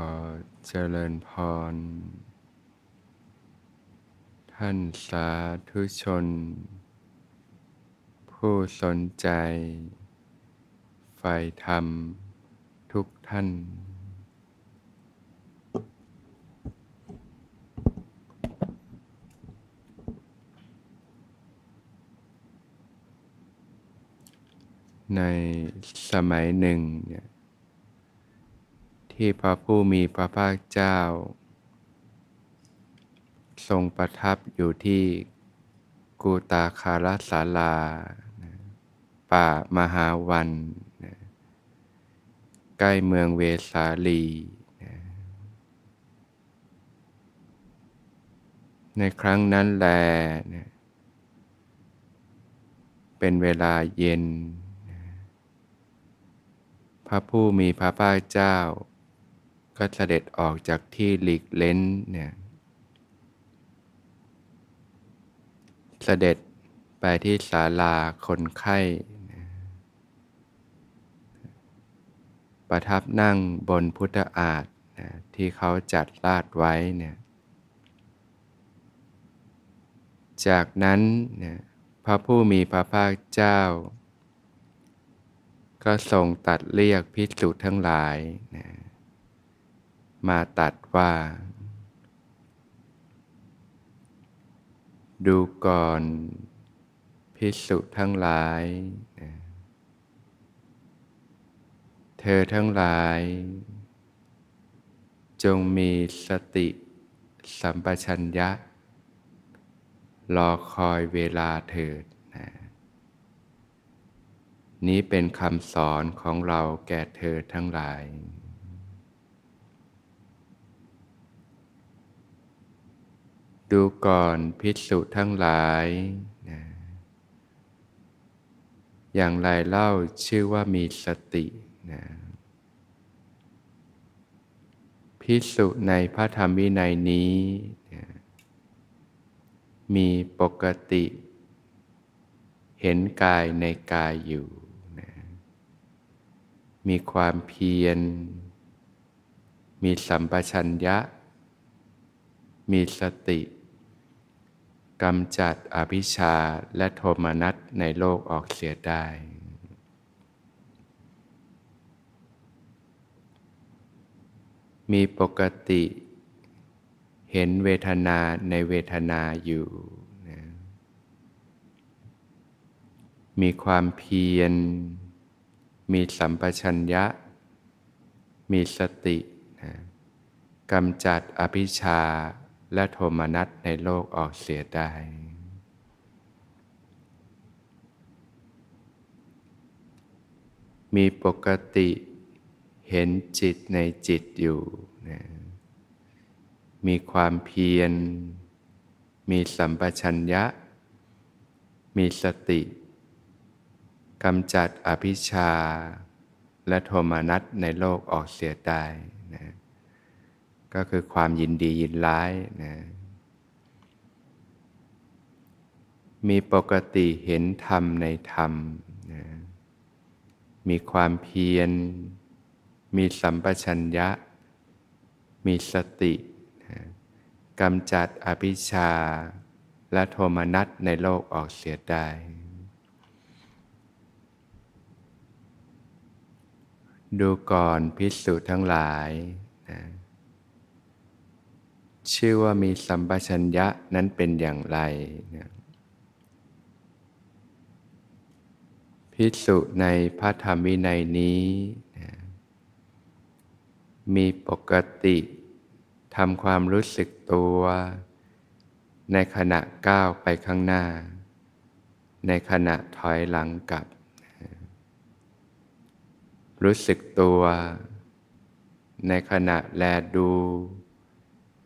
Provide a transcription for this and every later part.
ขอเจริญพร ท่านสาธุชน ผู้สนใจใฝ่ธรรมทุกท่านในสมัยหนึ่งเนี่ย ที่พระผู้มีพระภาคเจ้า ทรงประทับอยู่ที่กูตาคารสาลา ป่ามหาวันใกล้เมืองเวสาลีในครั้งนั้นแลเป็นเวลาเย็น พระผู้มีพระภาคเจ้า ก็เสด็จออกจากที่หลีกเล้นเนี่ยเสด็จไปที่ศาลาคนไข้ ประทับนั่งบนพุทธอาฏนะที่เขาจัดลาดไว้เนี่ยจากนั้นเนี่ยพระผู้มีพระภาคเจ้า ก็ทรงตัดเรียกพิสุทั้งหลายนะ มาตัดว่า ดูก่อน พิสุทั้งหลาย เธอทั้งหลาย จงมีสติสัมปชัญญะ รอคอยเวลาเถิดนะนี้เป็นคำสอนของเราแก่เธอทั้งหลาย ดูก่อนพิสุทั้งหลายนะอย่างไรเล่าชื่อว่ามีสตินะพิสุในพระธรรมวินัยนี้นะมีปกติ เห็นกายในกายอยู่นะมีความเพียร มีสัมปชัญญะ มีสติ กำจัดอภิชาและโทมนัสในโลกออกเสียได้ มีปกติ เห็นเวทนาในเวทนาอยู่นะมีความเพียร มีสัมปชัญญะ มีสตินะกำจัดอภิชา และโทมนัสในโลกออกเสียได้ มีปกติเห็นจิตในจิตอยู่นะมีความเพียร มีสัมปชัญญะ มีสติกำจัดอภิชา และโทมนัสในโลกออกเสียได้นะ ก็คือความยินดียินร้ายนะมีปกติเห็นธรรมในธรรมนะมีความเพียร มีสัมปชัญญะ มีสตินะกำจัดอภิชา และโทมนัสในโลกออกเสียได้ ดูก่อนพิสูจน์ทั้งหลายนะ ชื่อว่ามีสัมปชัญญะนั้นเป็นอย่างไร พิสุในพระธรรมวินัยนี้ มีปกติทำความรู้สึกตัว ในขณะก้าวไปข้างหน้า ในขณะถอยหลังกลับ รู้สึกตัว ในขณะแลดู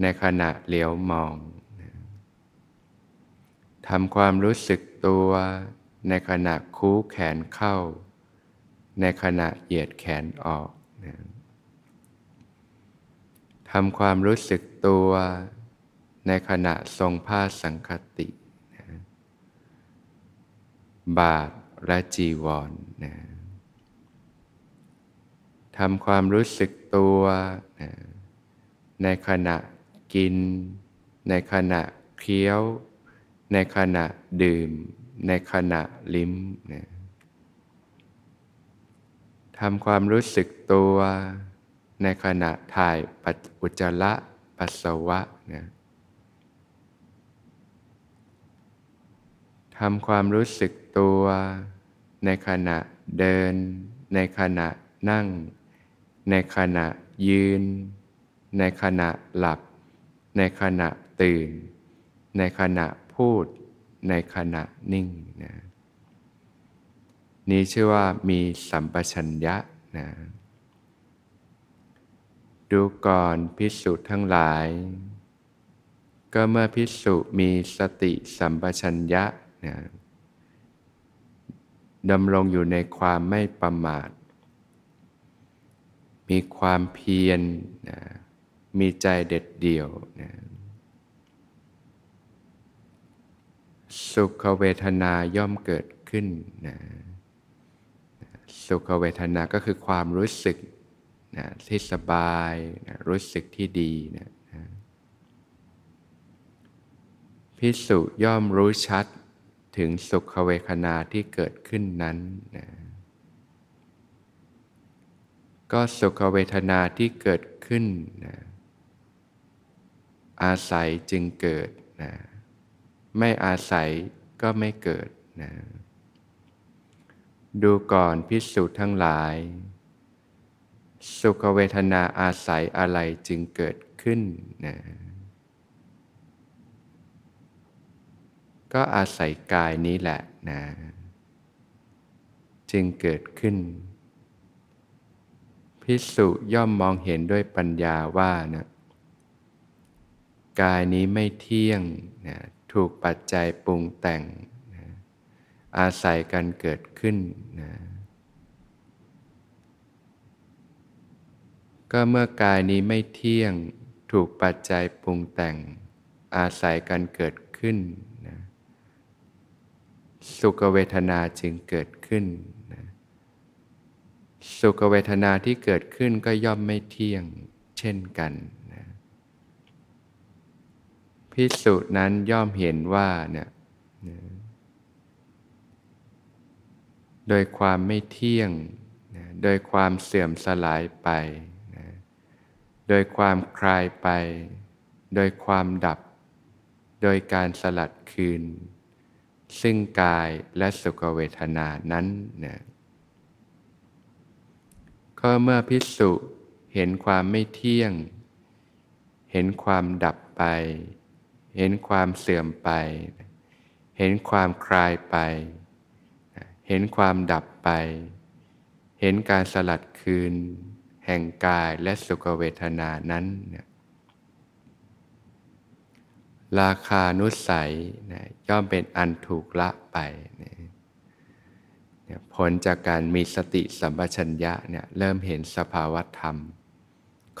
ในขณะเหลียวมองทำความรู้สึกตัวในขณะคู้แขนเข้า ในขณะเหยียดแขนออกทำความรู้สึกตัวในขณะทรงผ้าสังคติบาทและจีวรทำความรู้สึกตัวในขณะ กิน ในขณะเคี้ยว ในขณะดื่ม ในขณะลิ้มนะทำความรู้สึกตัว ในขณะถ่ายอุจจาระปัสสาวะนะทำความรู้สึกตัว ในขณะเดิน ในขณะนั่ง ในขณะยืน ในขณะหลับ ในขณะตื่น ในขณะพูด ในขณะนิ่งนะนี้ชื่อว่ามีสัมปชัญญะนะดูก่อนพิสุทั้งหลาย ก็เมื่อพิสุมีสติสัมปชัญญะนะดำรงอยู่ในความไม่ประมาท มีความเพียรนะ มีใจเด็ดเดี่ยวนะสุขเวทนาย่อมเกิดขึ้นนะสุขเวทนาก็คือความรู้สึกนะที่สบายนะรู้สึกที่ดีนะนะพิสุย่อมรู้ชัดถึงสุขเวทนาที่เกิดขึ้นนั้นนะก็สุขเวทนาที่เกิดขึ้นนะ อาศัยจึงเกิดนะไม่อาศัยก็ไม่เกิดนะดูก่อนพิสูจน์ทั้งหลาย สุขเวทนาอาศัยอะไรจึงเกิดขึ้นนะก็อาศัยกายนี้แหละนะจึงเกิดขึ้น พิสุย่อมมองเห็นด้วยปัญญาว่านะ กายนี้ไม่เที่ยงนะถูกปัจจัยปรุงแต่งนะอาศัยกันเกิดขึ้นนะก็เมื่อกายนี้ไม่เที่ยง ถูกปัจจัยปรุงแต่ง อาศัยกันเกิดขึ้นนะสุขเวทนาจึงเกิดขึ้นนะสุขเวทนาที่เกิดขึ้นก็ย่อมไม่เที่ยงเช่นกัน พิสุนั้นย่อมเห็นว่าเนี่ยโดยความไม่เที่ยง โดยความเสื่อมสลายไป โดยความคลายไป โดยความดับ โดยการสลัดคืน ซึ่งกายและสุขเวทนานั้นเนะก็เมื่อพิสุเห็นความไม่เที่ยง เห็นความดับไป เห็นความเสื่อมไป เห็นความคลายไป เห็นความดับไป เห็นการสลัดคืน แห่งกายและสุขเวทนานั้นราคานุสัยนะย่อมเป็นอันถูกละไปนะผลจากการมีสติสัมปชัญญะเนี่ยเริ่มเห็นสภาวธรรม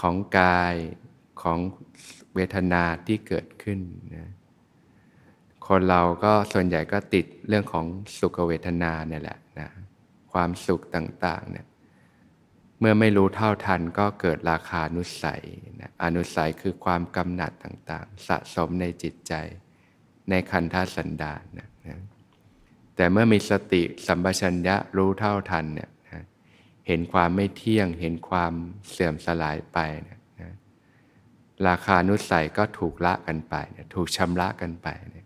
ของกายของ เวทนาที่เกิดขึ้นนะคนเราก็ส่วนใหญ่ก็ติดเรื่องของสุขเวทนาเนี่ยแหละนะความสุขต่างๆเนี่ยเมื่อไม่รู้เท่าทันก็เกิดราคานุสัยนะอนุสัยคือความกำหนัดต่างๆ สะสมในจิตใจ ในคันธสันดานนะนะแต่เมื่อมีสติสัมปชัญญะรู้เท่าทันเนี่ยนะเห็นความไม่เที่ยง เห็นความเสื่อมสลายไปนะ ราคานุสัยก็ถูกละกันไป ถูกชำระกันไปน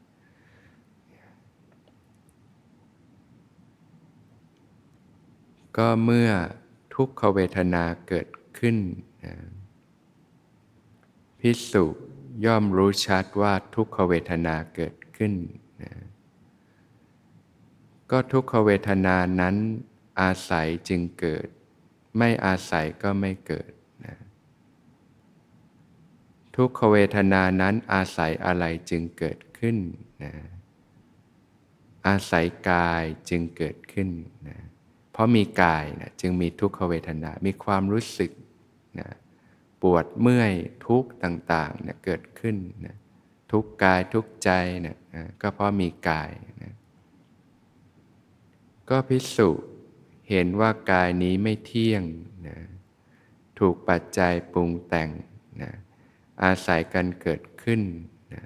ก็เมื่อทุกขเวทนาเกิดขึ้นนะพิสุย่อมรู้ชัดว่าทุกขเวทนาเกิดขึ้นนะก็ทุกขเวทนานั้นอาศัยจึงเกิด ไม่อาศัยก็ไม่เกิด ทุกขเวทนานั้นอาศัยอะไรจึงเกิดขึ้นนะอาศัยกายจึงเกิดขึ้นนะเพราะมีกายนะจึงมีทุกขเวทนา มีความรู้สึกนะปวดเมื่อยทุกต่างๆนะเกิดขึ้นนะทุกกายทุกใจนะนะก็เพราะมีกายนะก็พิสุเห็นว่ากายนี้ไม่เที่ยงนะถูกปัจจัยปรุงแต่งนะ อาศัยกันเกิดขึ้นนะ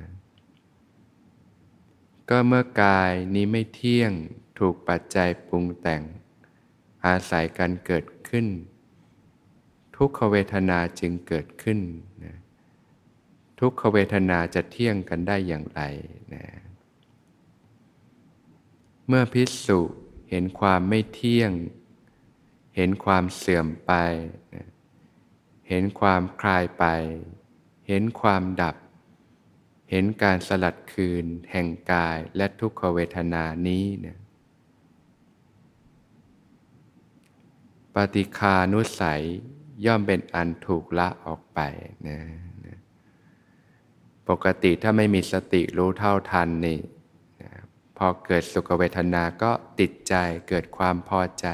ก็เมื่อกายนี้ไม่เที่ยงถูกปัจจัยปรุงแต่ง อาศัยกันเกิดขึ้น ทุกขเวทนาจึงเกิดขึ้นนะทุกขเวทนาจะเที่ยงกันได้อย่างไรนะเมื่อพิสุเห็นความไม่เที่ยง เห็นความเสื่อมไปนะเห็นความคลายไป เห็นความดับ เห็นการสลัดคืน แห่งกายและทุกขเวทนานี้นะปฏิคานุสัยย่อมเป็นอันถูกละออกไปนะนะปกติถ้าไม่มีสติรู้เท่าทันนี่นะพอเกิดสุขเวทนาก็ติดใจเกิดความพอใจ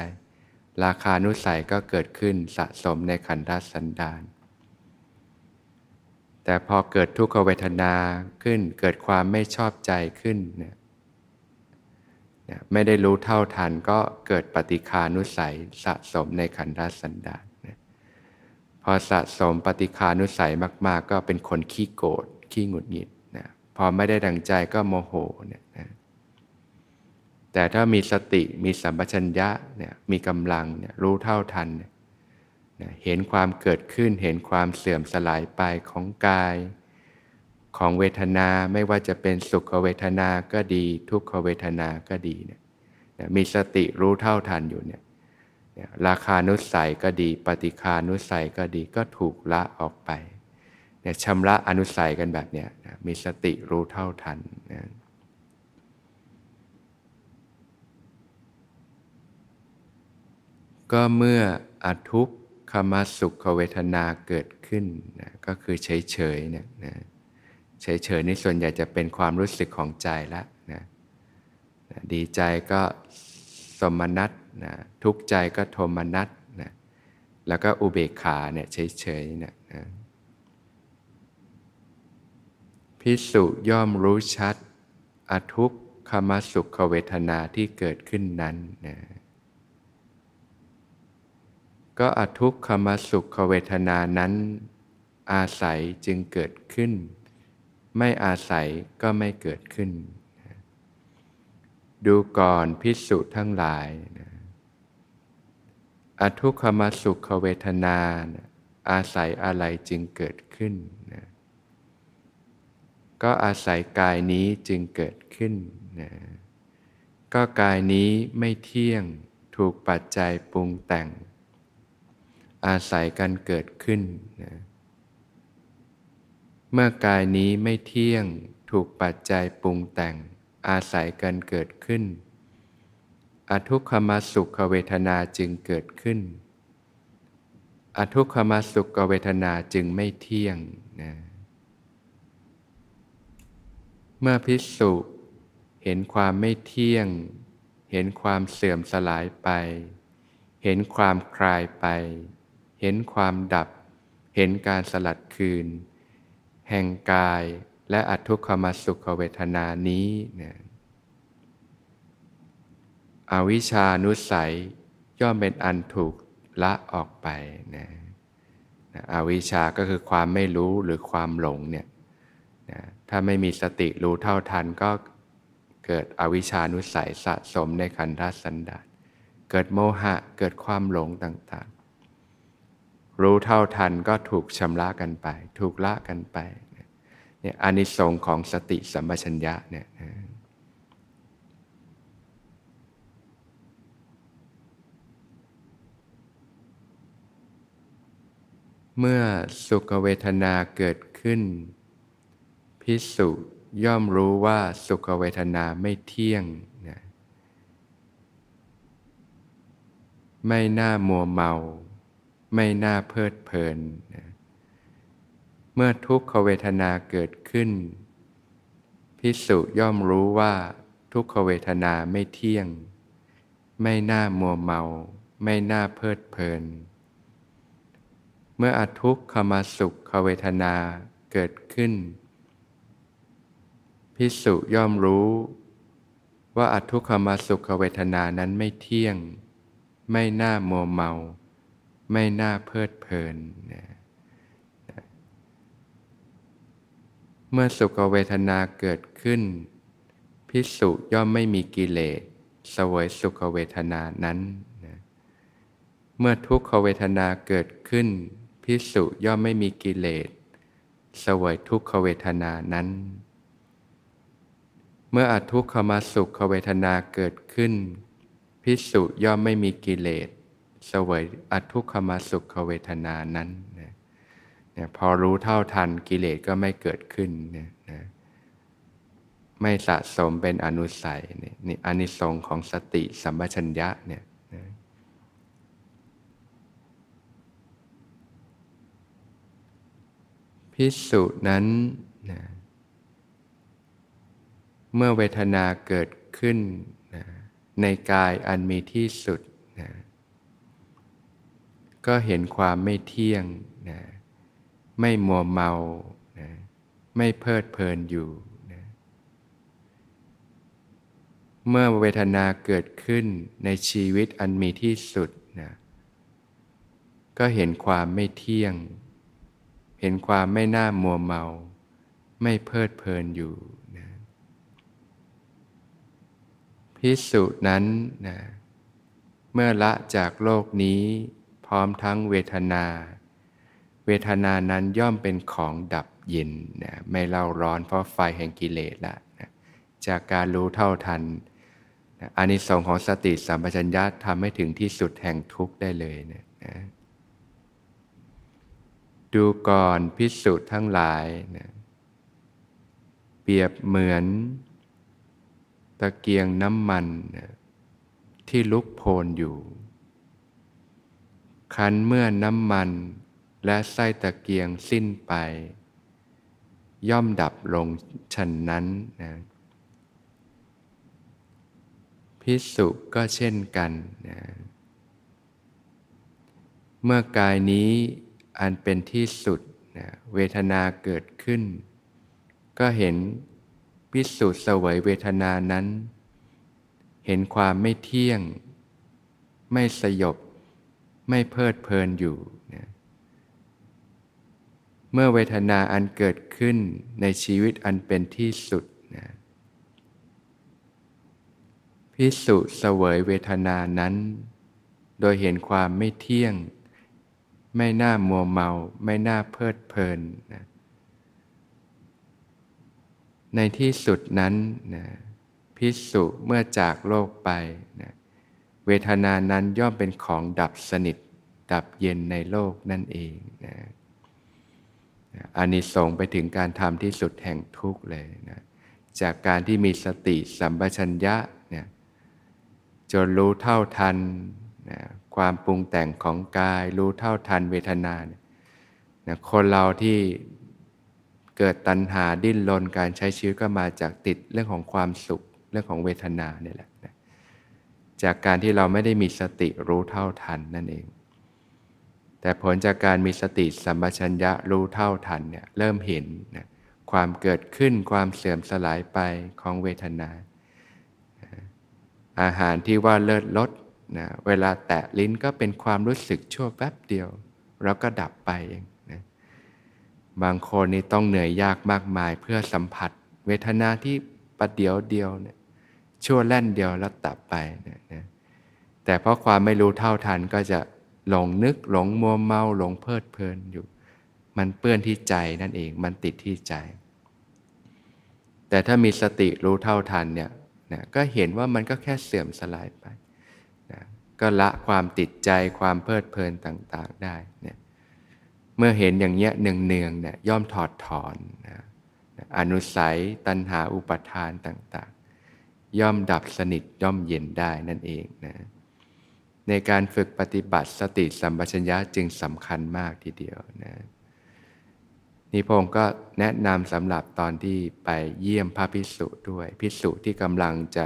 ราคานุสัยก็เกิดขึ้นสะสมในขันธสันดาน แต่พอเกิดทุกขเวทนาขึ้น เกิดความไม่ชอบใจขึ้นเนี่ยไม่ได้รู้เท่าทันก็เกิดปฏิคานุสัยสะสมในขันธสันดานพอสะสมปฏิคานุสัยมาก ๆ ก็เป็นคนขี้โกรธขี้หงุดหงิดนะพอไม่ได้ดังใจก็โมโหเนี่ยนะแต่ถ้ามีสติมีสัมปชัญญะเนี่ยมีกำลังเนี่ยรู้เท่าทันเนี่ย เห็นความเกิดขึ้น เห็นความเสื่อมสลายไปของกาย ของเวทนาไม่ว่าจะเป็นสุขเวทนาก็ดี ทุกขเวทนาก็ดีเนี่ยมีสติรู้เท่าทันอยู่เนี่ยราคานุสัยก็ดี ปฏิคานุสัยก็ดีก็ถูกละออกไปเนี่ยชำระอนุสัยกันแบบเนี้ยนะมีสติรู้เท่าทันนะก็เมื่ออทุกข มสุขเวทนาเกิดขึ้นนะก็คือเฉยเฉยเนี่ยนะเฉยเฉยนี่ส่วนใหญ่จะเป็นความรู้สึกของใจละนะดีใจก็สมนัตนะทุกข์ใจก็โทมนัตนะแล้วก็อุเบกขาเนี่ยเฉยๆเนี่ยนะพิสุย่อมรู้ชัดอทุกขมสุขเวทนาที่เกิดขึ้นนั้นนะ ก็อทุกขมสุขเวทนานั้น อาศัยจึงเกิดขึ้น ไม่อาศัยก็ไม่เกิดขึ้น ดูก่อนพิสุทั้งหลายนะอทุกขมสุขเวทนานะอาศัยอะไรจึงเกิดขึ้นนะก็อาศัยกายนี้จึงเกิดขึ้นนะก็กายนี้ไม่เที่ยงถูกปัจจัยปรุงแต่ง อาศัยกันเกิดขึ้นนะเมื่อกายนี้ไม่เที่ยงถูกปัจจัยปรุงแต่ง อาศัยกันเกิดขึ้น อทุกขมสุขเวทนาจึงเกิดขึ้น อทุกขมสุขเวทนาจึงไม่เที่ยงนะเมื่อพิสุเห็นความไม่เที่ยง เห็นความเสื่อมสลายไป เห็นความคลายไป เห็นความดับ เห็นการสลัดคืน แห่งกายและอัทุกขมสุขเวทนานี้นะอวิชานุสัยย่อมเป็นอันถูกละออกไปนะนะอวิชาก็คือความไม่รู้หรือความหลงเนี่ยนะถ้าไม่มีสติรู้เท่าทันก็เกิดอวิชานุสัยสะสมในขันธสันดานเกิดโมหะเกิดความหลงต่างๆ รู้เท่าทันก็ถูกชำระกันไป ถูกละกันไปเนี่ยอานิสงส์ของสติสัมปชัญญะเนี่ยเมื่อสุขเวทนาเกิดขึ้น พิสุย่อมรู้ว่าสุขเวทนาไม่เที่ยงนะไม่น่ามัวเมา ไม่น่าเพลิดเพลินนะเมื่อทุกขเวทนาเกิดขึ้น พิสุย่อมรู้ว่าทุกขเวทนาไม่เที่ยง ไม่น่ามัวเมา ไม่น่าเพลิดเพลิน เมื่ออทุกขมาสุขเวทนาเกิดขึ้น พิสุย่อมรู้ ว่าอทุกขมาสุขเวทนานั้นไม่เที่ยง ไม่น่ามัวเมา ไม่น่าเพลิดเพลินนะเมื่อสุขเวทนาเกิดขึ้น พิสุย่อมไม่มีกิเลสสวยสุขเวทนานั้นนะเมื่อทุกขเวทนาเกิดขึ้น พิสุย่อมไม่มีกิเลสสวยทุกขเวทนานั้น เมื่ออทุกขมาสุขเวทนาเกิดขึ้น พิสุย่อมไม่มีกิเลส สวยอทุกขมาสุขเวทนานั้นนะเนี่ยพอรู้เท่าทันกิเลสก็ไม่เกิดขึ้นเนี่ยนะไม่สะสมเป็นอนุสัยนี่นี่อนิสงของสติสัมปชัญญะเนี่ยนะพิสุนั้นนะเมื่อเวทนาเกิดขึ้นนะในกายอันมีที่สุดนะ ก็เห็นความไม่เที่ยงนะไม่มัวเมานะไม่เพลิดเพลินอยู่นะเมื่อเวทนาเกิดขึ้นในชีวิตอันมีที่สุดนะก็เห็นความไม่เที่ยง เห็นความไม่น่ามัวเมา ไม่เพลิดเพลินอยู่นะพิสุนั้นนะเมื่อละจากโลกนี้ ร้อมทั้งเวทนา เวทนานั้นย่อมเป็นของดับเย็นนะไม่เล่าร้อนเพราะไฟแห่งกิเลสละนะจากการรู้เท่าทันนะอานิสงส์ของสติสัมปชัญญะทำให้ถึงที่สุดแห่งทุกข์ได้เลยนะนะดูก่อนพิสุทั้งหลายนะเปรียบเหมือน ตะเกียงน้ำมันนะที่ลุกโพลอยู่ คันเมื่อน้ำมันและไส้ตะเกียงสิ้นไป ย่อมดับลงฉันนั้นนะพิสุก็เช่นกันนะเมื่อกายนี้อันเป็นที่สุดนะเวทนาเกิดขึ้น ก็เห็นพิสุสวยเวทนานั้น เห็นความไม่เที่ยง ไม่สยบ ไม่เพลิดเพลินอยู่นะเมื่อเวทนาอันเกิดขึ้นในชีวิตอันเป็นที่สุดนะพิสุเสวยเวทนานั้น โดยเห็นความไม่เที่ยง ไม่น่ามัวเมา ไม่น่าเพลิดเพลินนะในที่สุดนั้นนะพิสุเมื่อจากโลกไปนะ วทนานั้นย่อมเป็นของดับสนิท ดับเย็นในโลกนั่นเองนะอานิสงส์ไปถึงการทำที่สุดแห่งทุกข์เลยนะจากการที่มีสติสัมปชัญญะเนี่ยจนรู้เท่าทันนะความปรุงแต่งของกาย รู้เท่าทันเวทนาเนี่ยนะคนเราที่เกิดตัณหาดิ้นรนการใช้ชีวิตก็มาจากติดเรื่องของความสุขเรื่องของเวทนาเนี่ยแหละ จากการที่เราไม่ได้มีสติรู้เท่าทันนั่นเอง แต่ผลจากการมีสติสัมปชัญญะรู้เท่าทันเนี่ยเริ่มเห็นนะความเกิดขึ้นความเสื่อมสลายไปของเวทนา อาหารที่ว่าเลิศลดนะเวลาแตะลิ้นก็เป็นความรู้สึกชั่วแป๊บเดียว แล้วก็ดับไปเองนะบางคนนี่ต้องเหนื่อยยากมากมายเพื่อสัมผัส เวทนาที่ประเดียวเดียวเนี่ย ชั่วแล่นเดียวแล้วตับไปนะแต่เพราะความไม่รู้เท่าทันก็จะหลงนึกหลงมัวเมาหลงเพลิดเพลินอยู่ มันเปื้อนที่ใจนั่นเอง มันติดที่ใจ แต่ถ้ามีสติรู้เท่าทันเนี่ยนะก็เห็นว่ามันก็แค่เสื่อมสลายไปนะก็ละความติดใจความเพลิดเพลินต่างๆได้เนี่ยเมื่อเห็นอย่างเงี้ยเนืองๆเนี่ยย่อมถอดถอนนะอนุสัยตัณหาอุปทานต่างๆ ย่อมดับสนิทย่อมเย็นได้นั่นเองนะในการฝึกปฏิบัติสติสัมปชัญญะจึงสำคัญมากทีเดียวนะนี่พงก็แนะนำสำหรับตอนที่ไปเยี่ยมพระพิสุด้วยพิสุที่กำลังจะ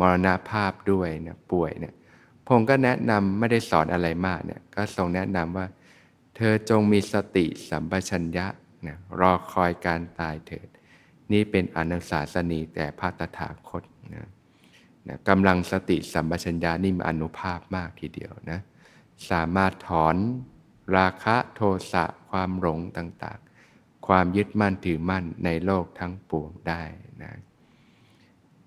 มรณภาพด้วยนะป่วยเนี่ยพงก็แนะนำไม่ได้สอนอะไรมากเนี่ยก็ทรงแนะนำว่า เธอจงมีสติสัมปชัญญะนะรอคอยการตายเถิด นี่เป็นอนุสาสนีแต่พระตถาคตนะนะกำลังสติสัมปชัญญะนี่มีอนุภาพมากทีเดียวนะสามารถถอนราคะโทสะความหลงต่างๆ ความยึดมั่นถือมั่นในโลกทั้งปวงได้